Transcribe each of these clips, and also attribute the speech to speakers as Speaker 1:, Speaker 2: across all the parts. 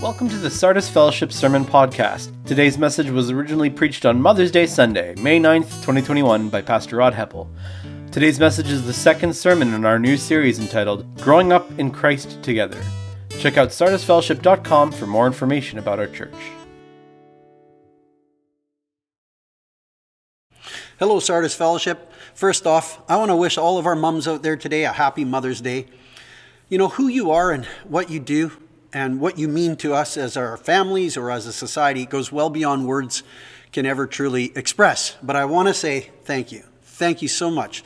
Speaker 1: Welcome to the Sardis Fellowship Sermon Podcast. Today's message was originally preached on Mother's Day Sunday, May 9th, 2021, by Pastor Rod Heppel. Today's message is the second sermon in our new series entitled Growing Up in Christ Together. Check out sardisfellowship.com for more information about our church.
Speaker 2: Hello, Sardis Fellowship. First off, I want to wish all of our mums out there today a happy Mother's Day. You know, who you are and what you do and what you mean to us as our families or as a society goes well beyond words can ever truly express. But I want to say thank you. Thank you so much.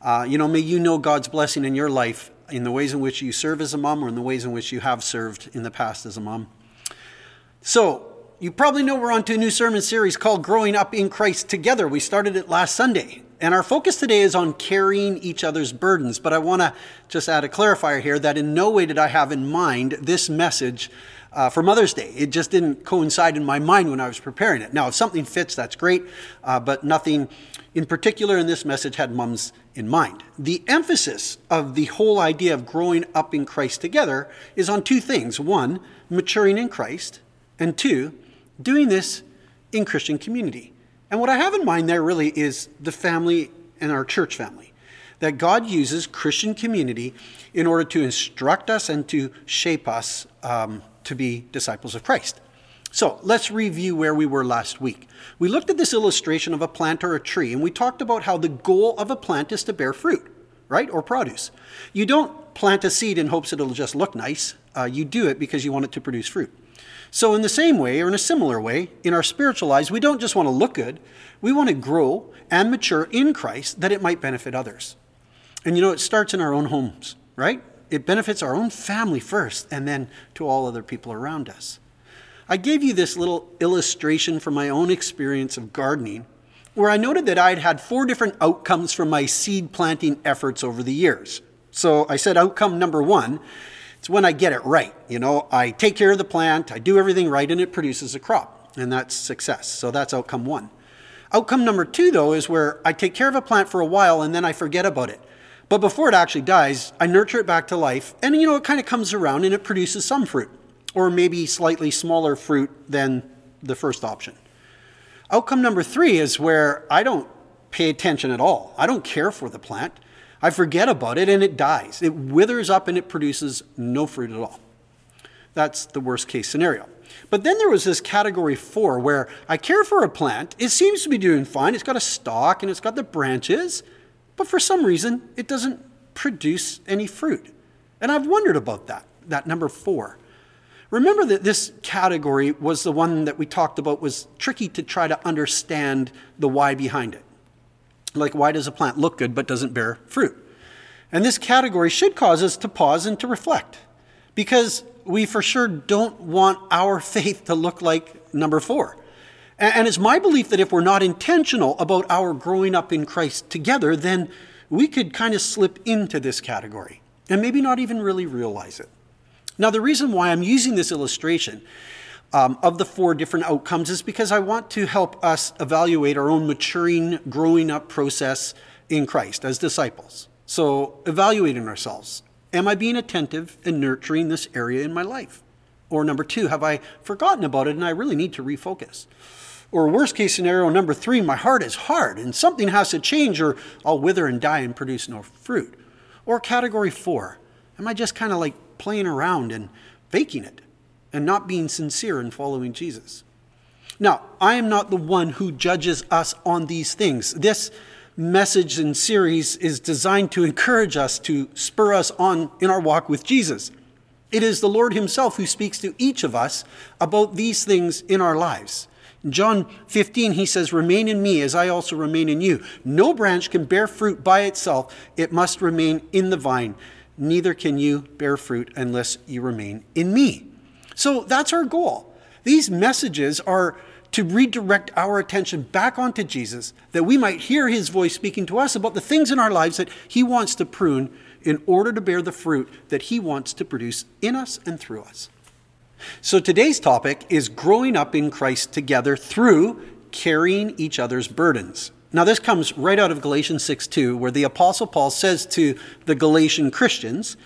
Speaker 2: Uh, you know, may you know God's blessing in your life in the ways in which you serve as a mom or in the ways in which you have served in the past as a mom. So, you probably know we're on to a new sermon series called Growing Up in Christ Together. We started it last Sunday. And our focus today is on carrying each other's burdens. But I want to just add a clarifier here that in no way did I have in mind this message uh, for Mother's Day. It just didn't coincide in my mind when I was preparing it. Now, if something fits, that's great, uh, but nothing in particular in this message had mums in mind. The emphasis of the whole idea of growing up in Christ together is on two things one, maturing in Christ, and two, doing this in Christian community. And what I have in mind there really is the family and our church family. That God uses Christian community in order to instruct us and to shape us um, to be disciples of Christ. So let's review where we were last week. We looked at this illustration of a plant or a tree, and we talked about how the goal of a plant is to bear fruit, right? Or produce. You don't plant a seed in hopes it'll just look nice. Uh, you do it because you want it to produce fruit. So, in the same way, or in a similar way, in our spiritual lives, we don't just want to look good, we want to grow and mature in Christ that it might benefit others. And you know, it starts in our own homes, right? It benefits our own family first, and then to all other people around us. I gave you this little illustration from my own experience of gardening, where I noted that I had had four different outcomes from my seed planting efforts over the years. So I said, outcome number one it's when I get it right. You know, I take care of the plant, I do everything right, and it produces a crop. And that's success. So that's outcome one. Outcome number two, though, is where I take care of a plant for a while and then I forget about it. But before it actually dies, I nurture it back to life, and you know, it kind of comes around and it produces some fruit, or maybe slightly smaller fruit than the first option. Outcome number three is where I don't pay attention at all. I don't care for the plant. I forget about it and it dies. It withers up and it produces no fruit at all. That's the worst case scenario. But then there was this category four where I care for a plant. It seems to be doing fine. It's got a stalk and it's got the branches, but for some reason it doesn't produce any fruit. And I've wondered about that, that number four. Remember that this category was the one that we talked about was tricky to try to understand the why behind it. Like, why does a plant look good but doesn't bear fruit? And this category should cause us to pause and to reflect because we for sure don't want our faith to look like number four. And it's my belief that if we're not intentional about our growing up in Christ together, then we could kind of slip into this category and maybe not even really realize it. Now, the reason why I'm using this illustration um, of the four different outcomes is because I want to help us evaluate our own maturing, growing up process in Christ as disciples. So, evaluating ourselves. Am I being attentive and nurturing this area in my life? Or number two, have I forgotten about it and I really need to refocus? Or worst case scenario, number three, my heart is hard and something has to change or I'll wither and die and produce no fruit. Or category four, am I just kind of like playing around and faking it? And not being sincere in following Jesus. Now, I am not the one who judges us on these things. This message and series is designed to encourage us, to spur us on in our walk with Jesus. It is the Lord Himself who speaks to each of us about these things in our lives. In John 15, he says, Remain in me as I also remain in you. No branch can bear fruit by itself, it must remain in the vine. Neither can you bear fruit unless you remain in me. So that's our goal. These messages are to redirect our attention back onto Jesus, that we might hear his voice speaking to us about the things in our lives that he wants to prune in order to bear the fruit that he wants to produce in us and through us. So today's topic is growing up in Christ together through carrying each other's burdens. Now, this comes right out of Galatians 6 2, where the Apostle Paul says to the Galatian Christians,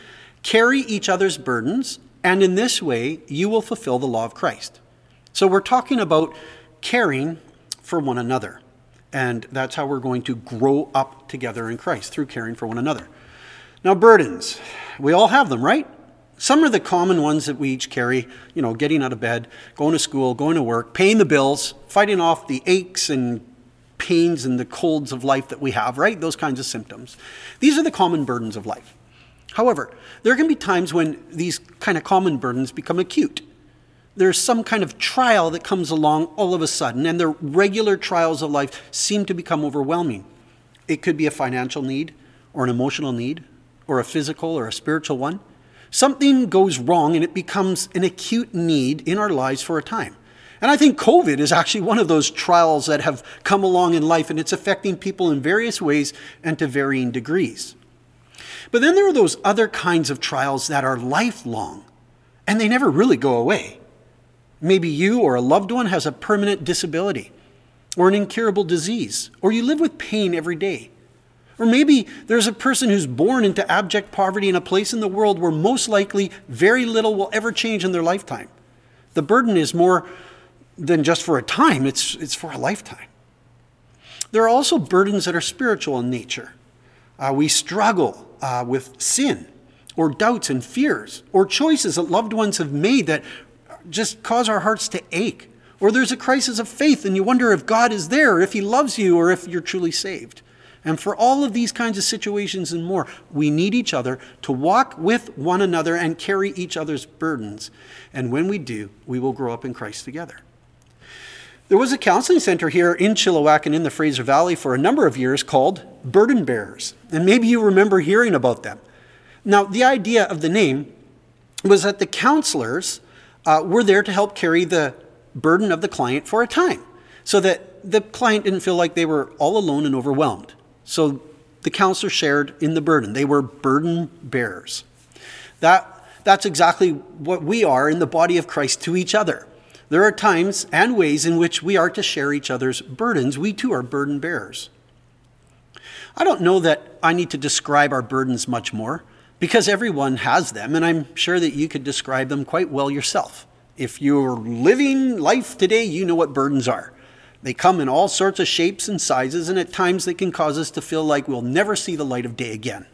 Speaker 2: Carry each other's burdens and in this way you will fulfill the law of Christ. So we're talking about caring for one another. And that's how we're going to grow up together in Christ, through caring for one another. Now, burdens. We all have them, right? Some are the common ones that we each carry, you know, getting out of bed, going to school, going to work, paying the bills, fighting off the aches and pains and the colds of life that we have, right? Those kinds of symptoms. These are the common burdens of life. However, there can be times when these kind of common burdens become acute. There's some kind of trial that comes along all of a sudden, and the regular trials of life seem to become overwhelming. It could be a financial need, or an emotional need, or a physical or a spiritual one. Something goes wrong and it becomes an acute need in our lives for a time. And I think COVID is actually one of those trials that have come along in life and it's affecting people in various ways and to varying degrees. But then there are those other kinds of trials that are lifelong and they never really go away. Maybe you or a loved one has a permanent disability or an incurable disease, or you live with pain every day. Or maybe there's a person who's born into abject poverty in a place in the world where most likely very little will ever change in their lifetime. The burden is more than just for a time, it's, it's for a lifetime. There are also burdens that are spiritual in nature. Uh, we struggle uh, with sin or doubts and fears or choices that loved ones have made that just cause our hearts to ache. Or there's a crisis of faith and you wonder if God is there, if He loves you, or if you're truly saved. And for all of these kinds of situations and more, we need each other to walk with one another and carry each other's burdens. And when we do, we will grow up in Christ together. There was a counseling center here in Chilliwack and in the Fraser Valley for a number of years called Burden Bearers. And maybe you remember hearing about them. Now, the idea of the name was that the counselors uh, were there to help carry the burden of the client for a time so that the client didn't feel like they were all alone and overwhelmed. So the counselor shared in the burden. They were burden bearers. That, that's exactly what we are in the body of Christ to each other. There are times and ways in which we are to share each other's burdens. We too are burden bearers. I don't know that I need to describe our burdens much more because everyone has them, and I'm sure that you could describe them quite well yourself. If you're living life today, you know what burdens are. They come in all sorts of shapes and sizes, and at times they can cause us to feel like we'll never see the light of day again.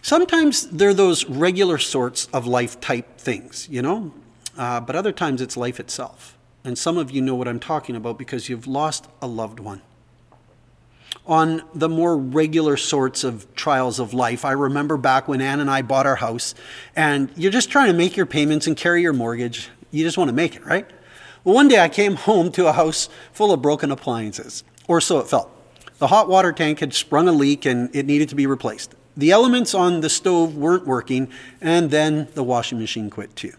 Speaker 2: Sometimes they're those regular sorts of life type things, you know, uh, but other times it's life itself. And some of you know what I'm talking about because you've lost a loved one. On the more regular sorts of trials of life, I remember back when Ann and I bought our house, and you're just trying to make your payments and carry your mortgage. You just want to make it, right? Well, one day I came home to a house full of broken appliances, or so it felt. The hot water tank had sprung a leak and it needed to be replaced. The elements on the stove weren't working, and then the washing machine quit too.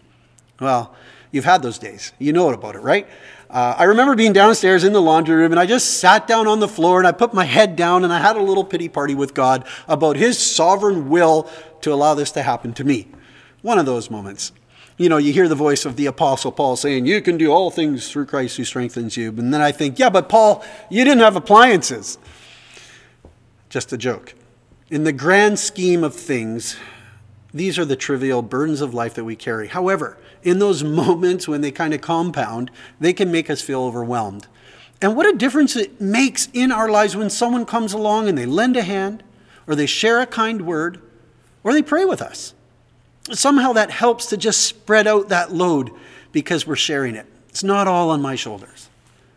Speaker 2: Well, you've had those days. You know about it, right? Uh, I remember being downstairs in the laundry room and I just sat down on the floor and I put my head down and I had a little pity party with God about His sovereign will to allow this to happen to me. One of those moments you know, you hear the voice of the Apostle Paul saying, You can do all things through Christ who strengthens you. And then I think, Yeah, but Paul, you didn't have appliances. Just a joke. In the grand scheme of things, these are the trivial burdens of life that we carry. However, in those moments when they kind of compound, they can make us feel overwhelmed. And what a difference it makes in our lives when someone comes along and they lend a hand, or they share a kind word, or they pray with us somehow that helps to just spread out that load because we're sharing it. It's not all on my shoulders.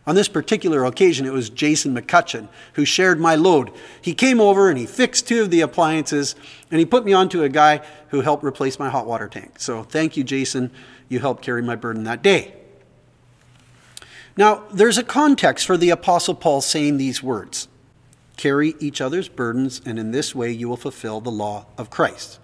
Speaker 2: On this particular occasion, it was Jason McCutcheon who shared my load. He came over and he fixed two of the appliances and he put me onto a guy who helped replace my hot water tank. So thank you, Jason. You helped carry my burden that day. Now, there's a context for the Apostle Paul saying these words Carry each other's burdens, and in this way you will fulfill the law of Christ.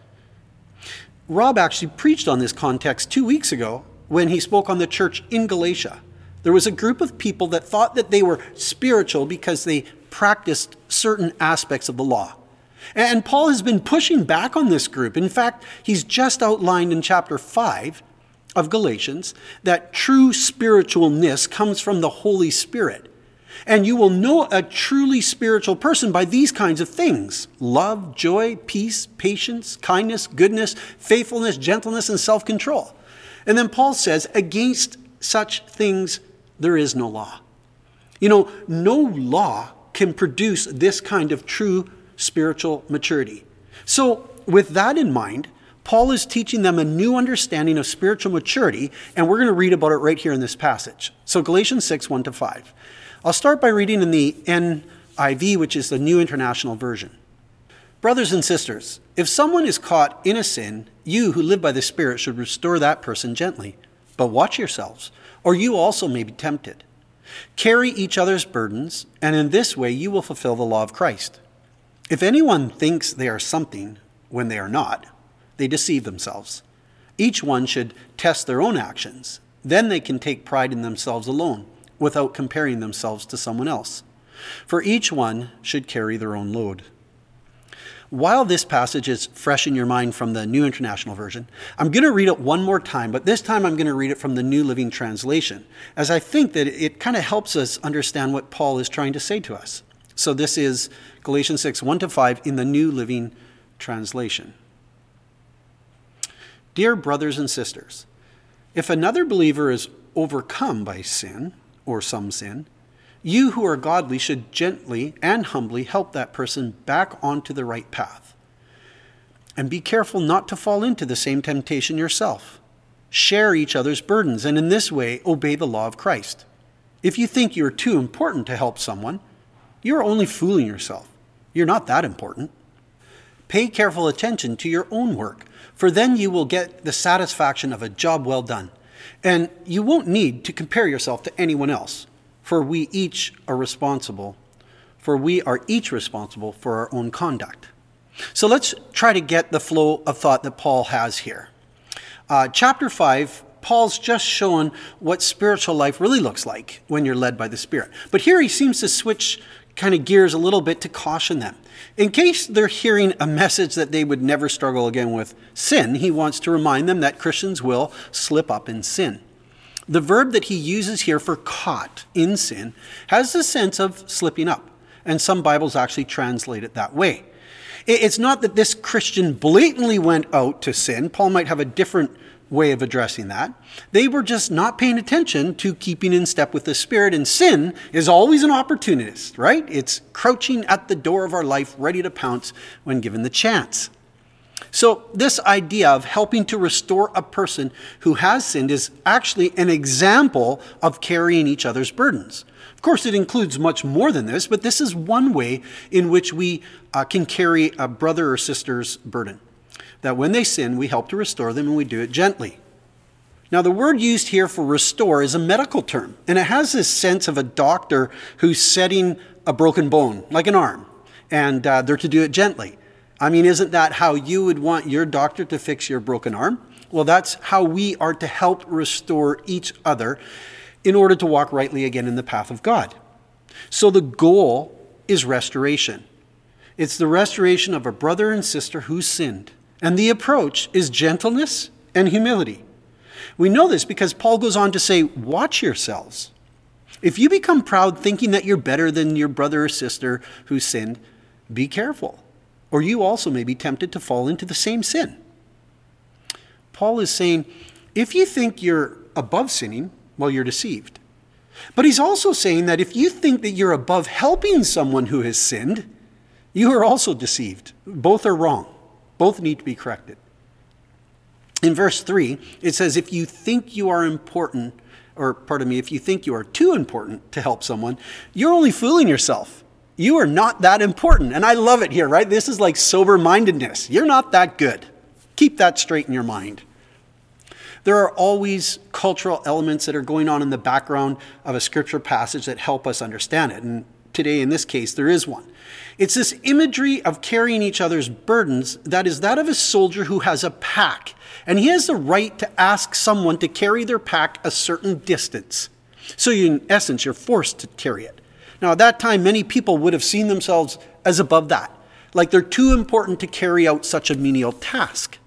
Speaker 2: Rob actually preached on this context two weeks ago when he spoke on the church in Galatia. There was a group of people that thought that they were spiritual because they practiced certain aspects of the law. And Paul has been pushing back on this group. In fact, he's just outlined in chapter 5 of Galatians that true spiritualness comes from the Holy Spirit. And you will know a truly spiritual person by these kinds of things love, joy, peace, patience, kindness, goodness, faithfulness, gentleness, and self control. And then Paul says, against such things there is no law. You know, no law can produce this kind of true spiritual maturity. So, with that in mind, Paul is teaching them a new understanding of spiritual maturity, and we're going to read about it right here in this passage. So, Galatians 6 1 to 5. I'll start by reading in the NIV, which is the New International Version. Brothers and sisters, if someone is caught in a sin, you who live by the Spirit should restore that person gently. But watch yourselves, or you also may be tempted. Carry each other's burdens, and in this way you will fulfill the law of Christ. If anyone thinks they are something when they are not, they deceive themselves. Each one should test their own actions. Then they can take pride in themselves alone without comparing themselves to someone else. For each one should carry their own load. While this passage is fresh in your mind from the New International Version, I'm going to read it one more time, but this time I'm going to read it from the New Living Translation, as I think that it kind of helps us understand what Paul is trying to say to us. So this is Galatians 6 1 to 5 in the New Living Translation. Dear brothers and sisters, if another believer is overcome by sin, or some sin, you who are godly should gently and humbly help that person back onto the right path. And be careful not to fall into the same temptation yourself. Share each other's burdens, and in this way obey the law of Christ. If you think you're too important to help someone, you're only fooling yourself. You're not that important. Pay careful attention to your own work, for then you will get the satisfaction of a job well done and you won't need to compare yourself to anyone else, for we each are responsible, for we are each responsible for our own conduct. So let's try to get the flow of thought that Paul has here. Uh, chapter 5, Paul's just shown what spiritual life really looks like when you're led by the Spirit. But here he seems to switch kind of gears a little bit to caution them. In case they're hearing a message that they would never struggle again with sin, he wants to remind them that Christians will slip up in sin. The verb that he uses here for caught in sin has the sense of slipping up, and some Bibles actually translate it that way. It's not that this Christian blatantly went out to sin. Paul might have a different way of addressing that. They were just not paying attention to keeping in step with the Spirit, and sin is always an opportunist, right? It's crouching at the door of our life, ready to pounce when given the chance. So, this idea of helping to restore a person who has sinned is actually an example of carrying each other's burdens. Of course, it includes much more than this, but this is one way in which we uh, can carry a brother or sister's burden that when they sin, we help to restore them and we do it gently. Now, the word used here for restore is a medical term, and it has this sense of a doctor who's setting a broken bone, like an arm, and uh, they're to do it gently. I mean, isn't that how you would want your doctor to fix your broken arm? Well, that's how we are to help restore each other in order to walk rightly again in the path of God. So the goal is restoration. It's the restoration of a brother and sister who sinned. And the approach is gentleness and humility. We know this because Paul goes on to say, Watch yourselves. If you become proud thinking that you're better than your brother or sister who sinned, be careful, or you also may be tempted to fall into the same sin. Paul is saying, if you think you're above sinning, well, you're deceived. But he's also saying that if you think that you're above helping someone who has sinned, you are also deceived. Both are wrong. Both need to be corrected. In verse 3, it says, If you think you are important, or pardon me, if you think you are too important to help someone, you're only fooling yourself. You are not that important. And I love it here, right? This is like sober mindedness. You're not that good. Keep that straight in your mind. There are always cultural elements that are going on in the background of a scripture passage that help us understand it. And today, in this case, there is one. It's this imagery of carrying each other's burdens that is that of a soldier who has a pack, and he has the right to ask someone to carry their pack a certain distance. So, you, in essence, you're forced to carry it. Now, at that time, many people would have seen themselves as above that, like they're too important to carry out such a menial task.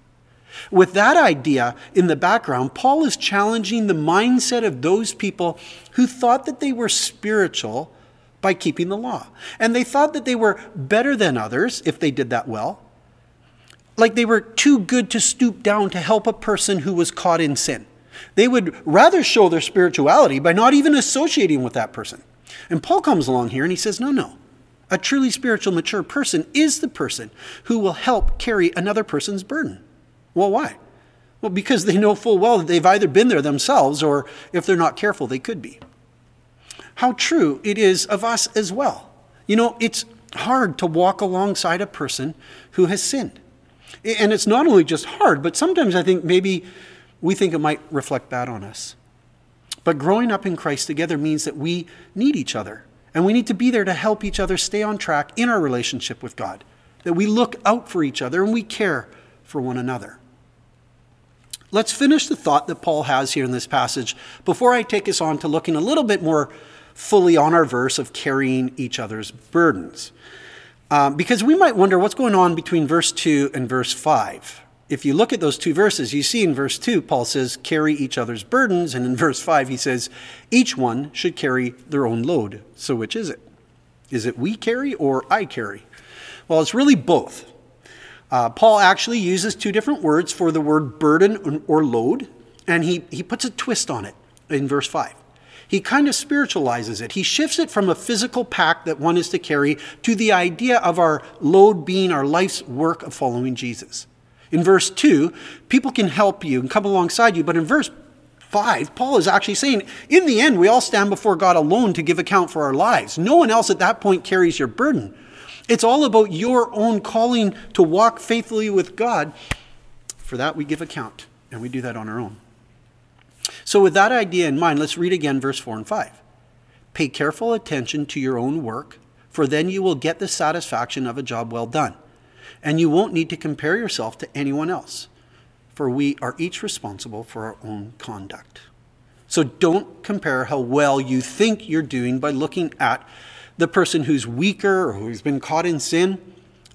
Speaker 2: With that idea in the background, Paul is challenging the mindset of those people who thought that they were spiritual by keeping the law. And they thought that they were better than others if they did that well. Like they were too good to stoop down to help a person who was caught in sin. They would rather show their spirituality by not even associating with that person. And Paul comes along here and he says, no, no. A truly spiritual, mature person is the person who will help carry another person's burden. Well, why? Well, because they know full well that they've either been there themselves or, if they're not careful, they could be. How true it is of us as well. You know, it's hard to walk alongside a person who has sinned. And it's not only just hard, but sometimes I think maybe we think it might reflect bad on us. But growing up in Christ together means that we need each other. And we need to be there to help each other stay on track in our relationship with God. That we look out for each other and we care for one another. Let's finish the thought that Paul has here in this passage before I take us on to looking a little bit more fully on our verse of carrying each other's burdens. Um, because we might wonder what's going on between verse 2 and verse 5 if you look at those two verses, you see in verse 2, Paul says, carry each other's burdens. And in verse 5, he says, each one should carry their own load. So which is it? Is it we carry or I carry? Well, it's really both. Uh, Paul actually uses two different words for the word burden or load, and he, he puts a twist on it in verse 5. He kind of spiritualizes it. He shifts it from a physical pack that one is to carry to the idea of our load being our life's work of following Jesus. In verse 2, people can help you and come alongside you, but in verse 5, Paul is actually saying, in the end, we all stand before God alone to give account for our lives. No one else at that point carries your burden. It's all about your own calling to walk faithfully with God. For that, we give account, and we do that on our own. So, with that idea in mind, let's read again verse 4 and 5. Pay careful attention to your own work, for then you will get the satisfaction of a job well done and you won't need to compare yourself to anyone else, for we are each responsible for our own conduct. So don't compare how well you think you're doing by looking at the person who's weaker or who's been caught in sin.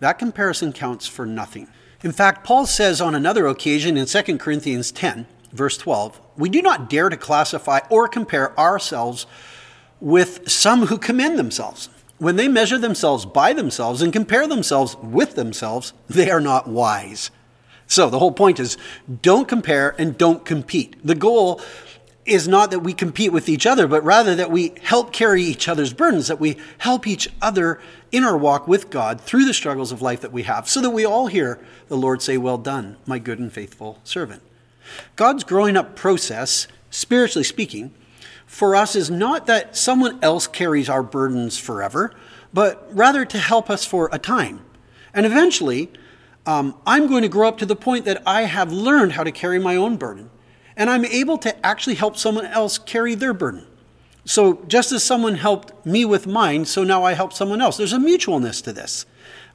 Speaker 2: That comparison counts for nothing. In fact, Paul says on another occasion in 2 Corinthians 10, verse 12, we do not dare to classify or compare ourselves with some who commend themselves. When they measure themselves by themselves and compare themselves with themselves, they are not wise. So the whole point is don't compare and don't compete. The goal is not that we compete with each other, but rather that we help carry each other's burdens, that we help each other in our walk with God through the struggles of life that we have, so that we all hear the Lord say, Well done, my good and faithful servant. God's growing up process, spiritually speaking, for us is not that someone else carries our burdens forever, but rather to help us for a time. And eventually, um, I'm going to grow up to the point that I have learned how to carry my own burden, and I'm able to actually help someone else carry their burden. So, just as someone helped me with mine, so now I help someone else. There's a mutualness to this.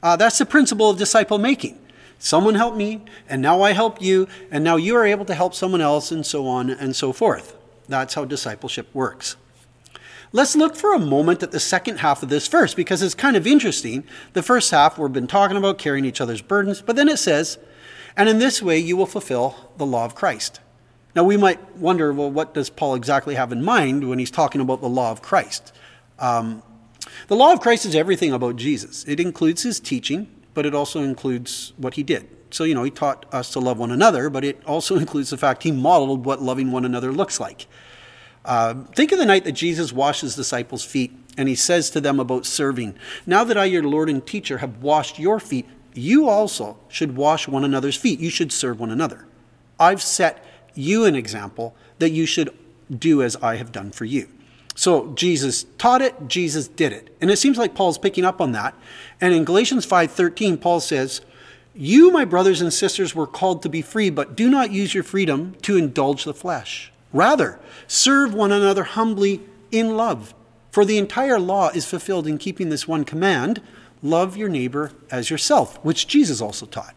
Speaker 2: Uh, that's the principle of disciple making. Someone helped me, and now I help you, and now you are able to help someone else, and so on and so forth. That's how discipleship works. Let's look for a moment at the second half of this verse because it's kind of interesting. The first half, we've been talking about carrying each other's burdens, but then it says, and in this way you will fulfill the law of Christ. Now we might wonder, well, what does Paul exactly have in mind when he's talking about the law of Christ? Um, the law of Christ is everything about Jesus. It includes his teaching, but it also includes what he did. So, you know, he taught us to love one another, but it also includes the fact he modeled what loving one another looks like. Uh, think of the night that Jesus washed his disciples' feet and he says to them about serving Now that I, your Lord and teacher, have washed your feet, you also should wash one another's feet. You should serve one another. I've set you an example that you should do as I have done for you. So Jesus taught it, Jesus did it. And it seems like Paul's picking up on that. And in Galatians 5:13 Paul says, "You my brothers and sisters were called to be free, but do not use your freedom to indulge the flesh." Rather, serve one another humbly in love. For the entire law is fulfilled in keeping this one command love your neighbor as yourself, which Jesus also taught.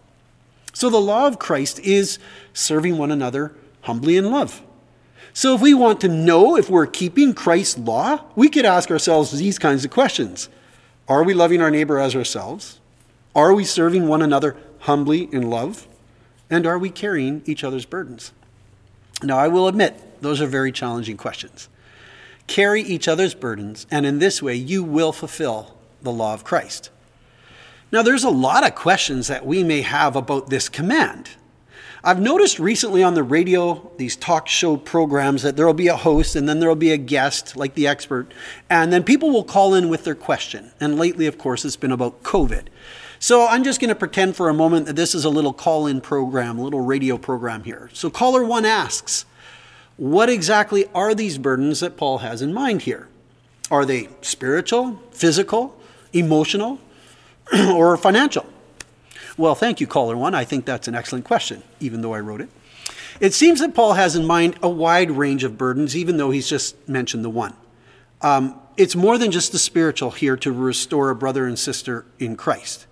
Speaker 2: So the law of Christ is serving one another humbly in love. So if we want to know if we're keeping Christ's law, we could ask ourselves these kinds of questions Are we loving our neighbor as ourselves? Are we serving one another humbly in love? And are we carrying each other's burdens? Now, I will admit, those are very challenging questions. Carry each other's burdens, and in this way you will fulfill the law of Christ. Now, there's a lot of questions that we may have about this command. I've noticed recently on the radio, these talk show programs, that there will be a host and then there will be a guest, like the expert, and then people will call in with their question. And lately, of course, it's been about COVID. So I'm just going to pretend for a moment that this is a little call in program, a little radio program here. So caller one asks, What exactly are these burdens that Paul has in mind here? Are they spiritual, physical, emotional, or financial? Well, thank you, caller one. I think that's an excellent question, even though I wrote it. It seems that Paul has in mind a wide range of burdens, even though he's just mentioned the one. Um, it's more than just the spiritual here to restore a brother and sister in Christ.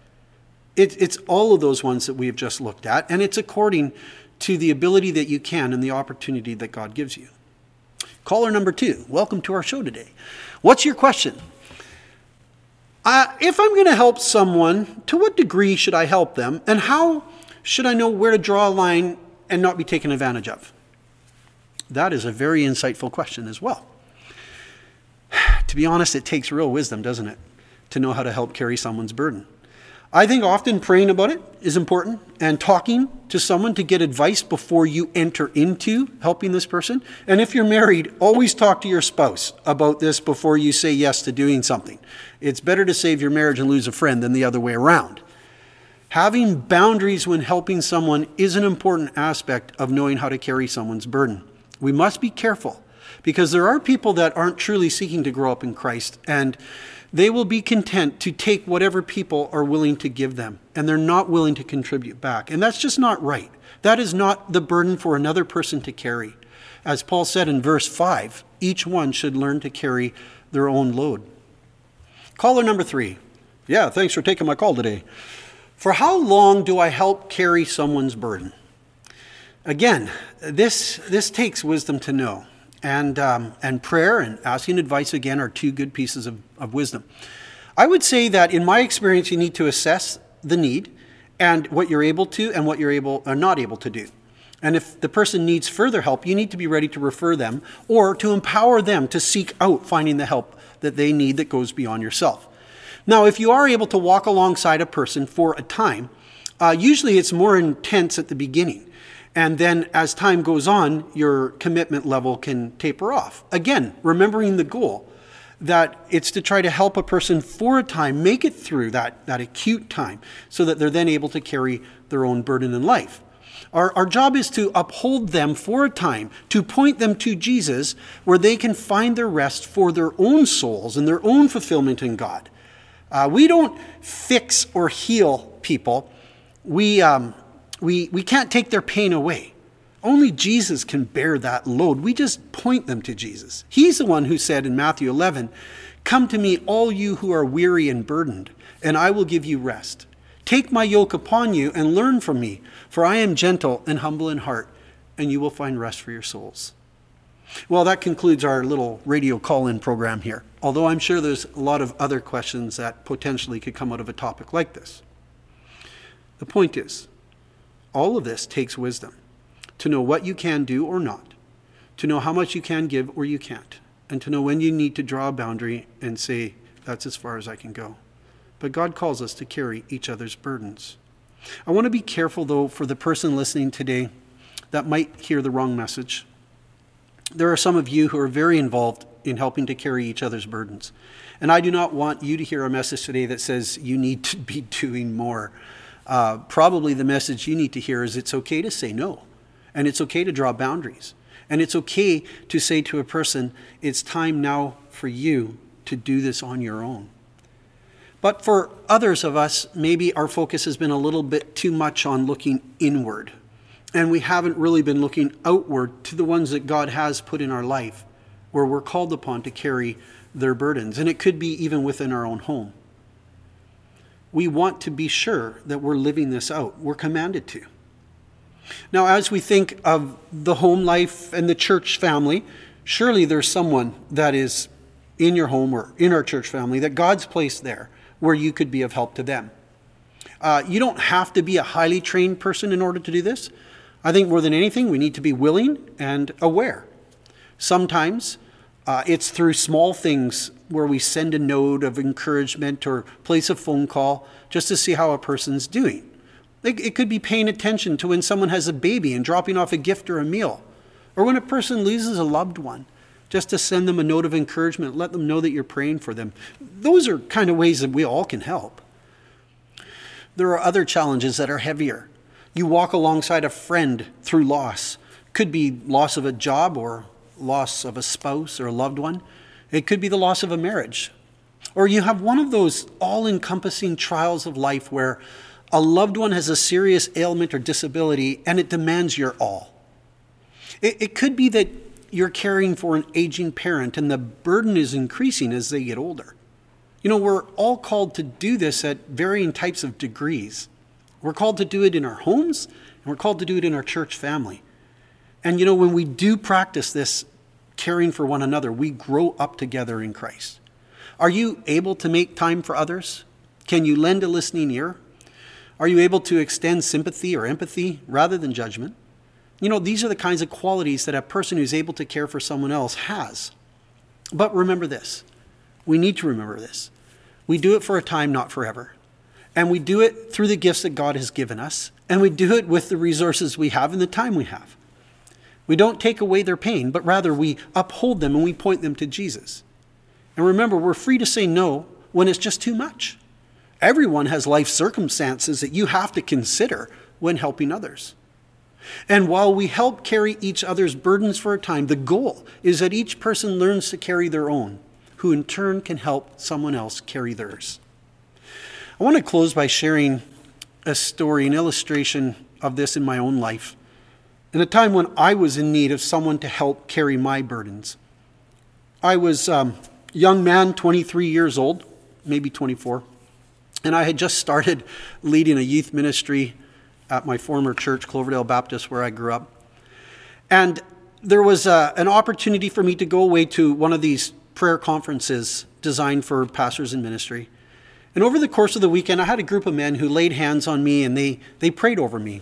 Speaker 2: It, it's all of those ones that we have just looked at, and it's according to the ability that you can and the opportunity that God gives you. Caller number two, welcome to our show today. What's your question? Uh, if I'm going to help someone, to what degree should I help them? And how should I know where to draw a line and not be taken advantage of? That is a very insightful question as well. To be honest, it takes real wisdom, doesn't it, to know how to help carry someone's burden. I think often praying about it is important and talking to someone to get advice before you enter into helping this person. And if you're married, always talk to your spouse about this before you say yes to doing something. It's better to save your marriage and lose a friend than the other way around. Having boundaries when helping someone is an important aspect of knowing how to carry someone's burden. We must be careful because there are people that aren't truly seeking to grow up in Christ and they will be content to take whatever people are willing to give them, and they're not willing to contribute back. And that's just not right. That is not the burden for another person to carry. As Paul said in verse 5, each one should learn to carry their own load. Caller number three. Yeah, thanks for taking my call today. For how long do I help carry someone's burden? Again, this, this takes wisdom to know and, um, and prayer and asking advice again are two good pieces of, of wisdom. I would say that in my experience, you need to assess the need and what you're able to and what you're able or not able to do. And if the person needs further help, you need to be ready to refer them or to empower them to seek out finding the help that they need that goes beyond yourself. Now, if you are able to walk alongside a person for a time, uh, usually it's more intense at the beginning. And then as time goes on, your commitment level can taper off. Again, remembering the goal that it's to try to help a person for a time make it through that, that acute time so that they're then able to carry their own burden in life. Our, our job is to uphold them for a time, to point them to Jesus where they can find their rest for their own souls and their own fulfillment in God. Uh, we don't fix or heal people. We, um, we, we can't take their pain away. Only Jesus can bear that load. We just point them to Jesus. He's the one who said in Matthew 11, Come to me, all you who are weary and burdened, and I will give you rest. Take my yoke upon you and learn from me, for I am gentle and humble in heart, and you will find rest for your souls. Well, that concludes our little radio call in program here, although I'm sure there's a lot of other questions that potentially could come out of a topic like this. The point is, all of this takes wisdom to know what you can do or not, to know how much you can give or you can't, and to know when you need to draw a boundary and say, that's as far as I can go. But God calls us to carry each other's burdens. I want to be careful, though, for the person listening today that might hear the wrong message. There are some of you who are very involved in helping to carry each other's burdens. And I do not want you to hear a message today that says you need to be doing more uh, probably the message you need to hear is it's okay to say no, and it's okay to draw boundaries, and it's okay to say to a person, it's time now for you to do this on your own. But for others of us, maybe our focus has been a little bit too much on looking inward, and we haven't really been looking outward to the ones that God has put in our life, where we're called upon to carry their burdens. And it could be even within our own home we want to be sure that we're living this out. We're commanded to. Now, as we think of the home life and the church family, surely there's someone that is in your home or in our church family that God's placed there where you could be of help to them. Uh, you don't have to be a highly trained person in order to do this. I think more than anything, we need to be willing and aware. Sometimes Uh, it's through small things where we send a note of encouragement or place a phone call just to see how a person's doing. It, it could be paying attention to when someone has a baby and dropping off a gift or a meal, or when a person loses a loved one, just to send them a note of encouragement, let them know that you're praying for them. Those are kind of ways that we all can help. There are other challenges that are heavier. You walk alongside a friend through loss. Could be loss of a job or loss of a spouse or a loved one. It could be the loss of a marriage. Or you have one of those all encompassing trials of life where a loved one has a serious ailment or disability and it demands your all. It, it could be that you're caring for an aging parent and the burden is increasing as they get older. You know, we're all called to do this at varying types of degrees. We're called to do it in our homes and we're called to do it in our church family. And you know, when we do practice this caring for one another, we grow up together in Christ. Are you able to make time for others? Can you lend a listening ear? Are you able to extend sympathy or empathy rather than judgment? You know, these are the kinds of qualities that a person who's able to care for someone else has. But remember this we need to remember this. We do it for a time, not forever. And we do it through the gifts that God has given us, and we do it with the resources we have and the time we have. We don't take away their pain, but rather we uphold them and we point them to Jesus. And remember, we're free to say no when it's just too much. Everyone has life circumstances that you have to consider when helping others. And while we help carry each other's burdens for a time, the goal is that each person learns to carry their own, who in turn can help someone else carry theirs. I want to close by sharing a story, an illustration of this in my own life, in a time when I was in need of someone to help carry my burdens. I was a um, young man, 23 years old, maybe 24. And I had just started leading a youth ministry at my former church, Cloverdale Baptist, where I grew up. And there was uh, an opportunity for me to go away to one of these prayer conferences designed for pastors in ministry. And over the course of the weekend, I had a group of men who laid hands on me and they, they prayed over me.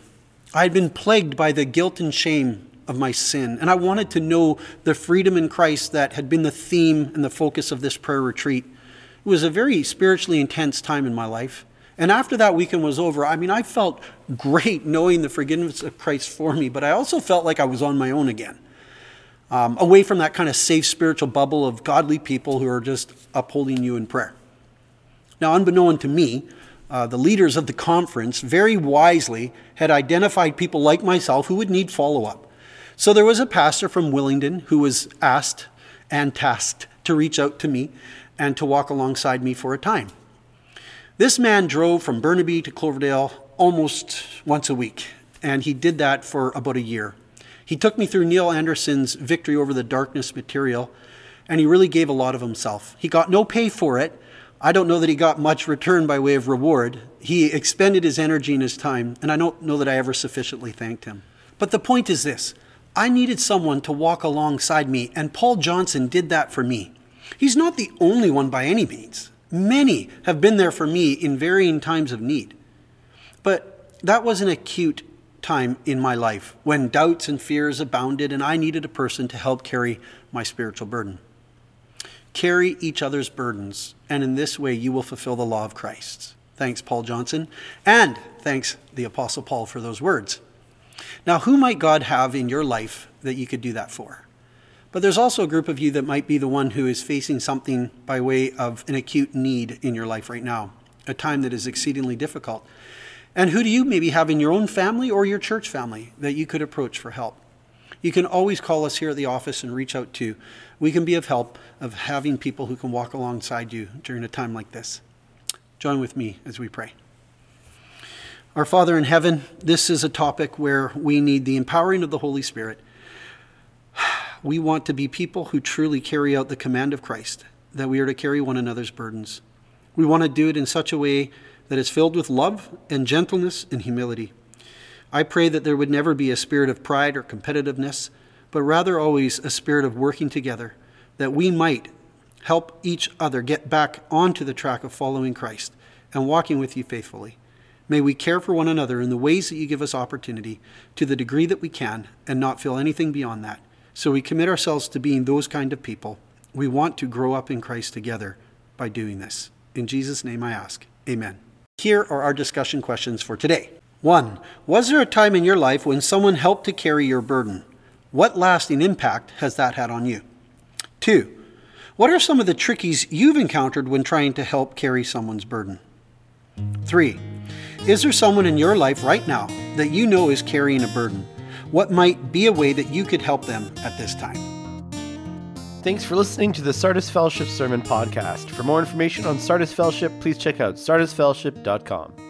Speaker 2: I had been plagued by the guilt and shame of my sin, and I wanted to know the freedom in Christ that had been the theme and the focus of this prayer retreat. It was a very spiritually intense time in my life. And after that weekend was over, I mean, I felt great knowing the forgiveness of Christ for me, but I also felt like I was on my own again. Um, away from that kind of safe spiritual bubble of godly people who are just upholding you in prayer. Now, unbeknown to me, uh, the leaders of the conference very wisely had identified people like myself who would need follow up. So there was a pastor from Willingdon who was asked and tasked to reach out to me and to walk alongside me for a time. This man drove from Burnaby to Cloverdale almost once a week, and he did that for about a year. He took me through Neil Anderson's Victory Over the Darkness material, and he really gave a lot of himself. He got no pay for it. I don't know that he got much return by way of reward. He expended his energy and his time, and I don't know that I ever sufficiently thanked him. But the point is this I needed someone to walk alongside me, and Paul Johnson did that for me. He's not the only one by any means. Many have been there for me in varying times of need. But that was an acute time in my life when doubts and fears abounded, and I needed a person to help carry my spiritual burden. Carry each other's burdens, and in this way you will fulfill the law of Christ. Thanks, Paul Johnson, and thanks, the Apostle Paul, for those words. Now, who might God have in your life that you could do that for? But there's also a group of you that might be the one who is facing something by way of an acute need in your life right now, a time that is exceedingly difficult. And who do you maybe have in your own family or your church family that you could approach for help? You can always call us here at the office and reach out to. We can be of help of having people who can walk alongside you during a time like this. Join with me as we pray. Our Father in heaven, this is a topic where we need the empowering of the Holy Spirit we want to be people who truly carry out the command of Christ, that we are to carry one another's burdens. We want to do it in such a way that is filled with love and gentleness and humility. I pray that there would never be a spirit of pride or competitiveness, but rather always a spirit of working together, that we might help each other get back onto the track of following Christ and walking with you faithfully. May we care for one another in the ways that you give us opportunity to the degree that we can and not feel anything beyond that. So we commit ourselves to being those kind of people We want to grow up in Christ together by doing this. In Jesus' name I ask. Amen. Here are our discussion questions for today. 1. Was there a time in your life when someone helped to carry your burden? What lasting impact has that had on you? 2. What are some of the trickies you've encountered when trying to help carry someone's burden? 3. Is there someone in your life right now that you know is carrying a burden? What might be a way that you could help them at this time?
Speaker 1: Thanks for listening to the Sardis Fellowship Sermon Podcast. For more information on Sardis Fellowship, please check out sardisfellowship.com.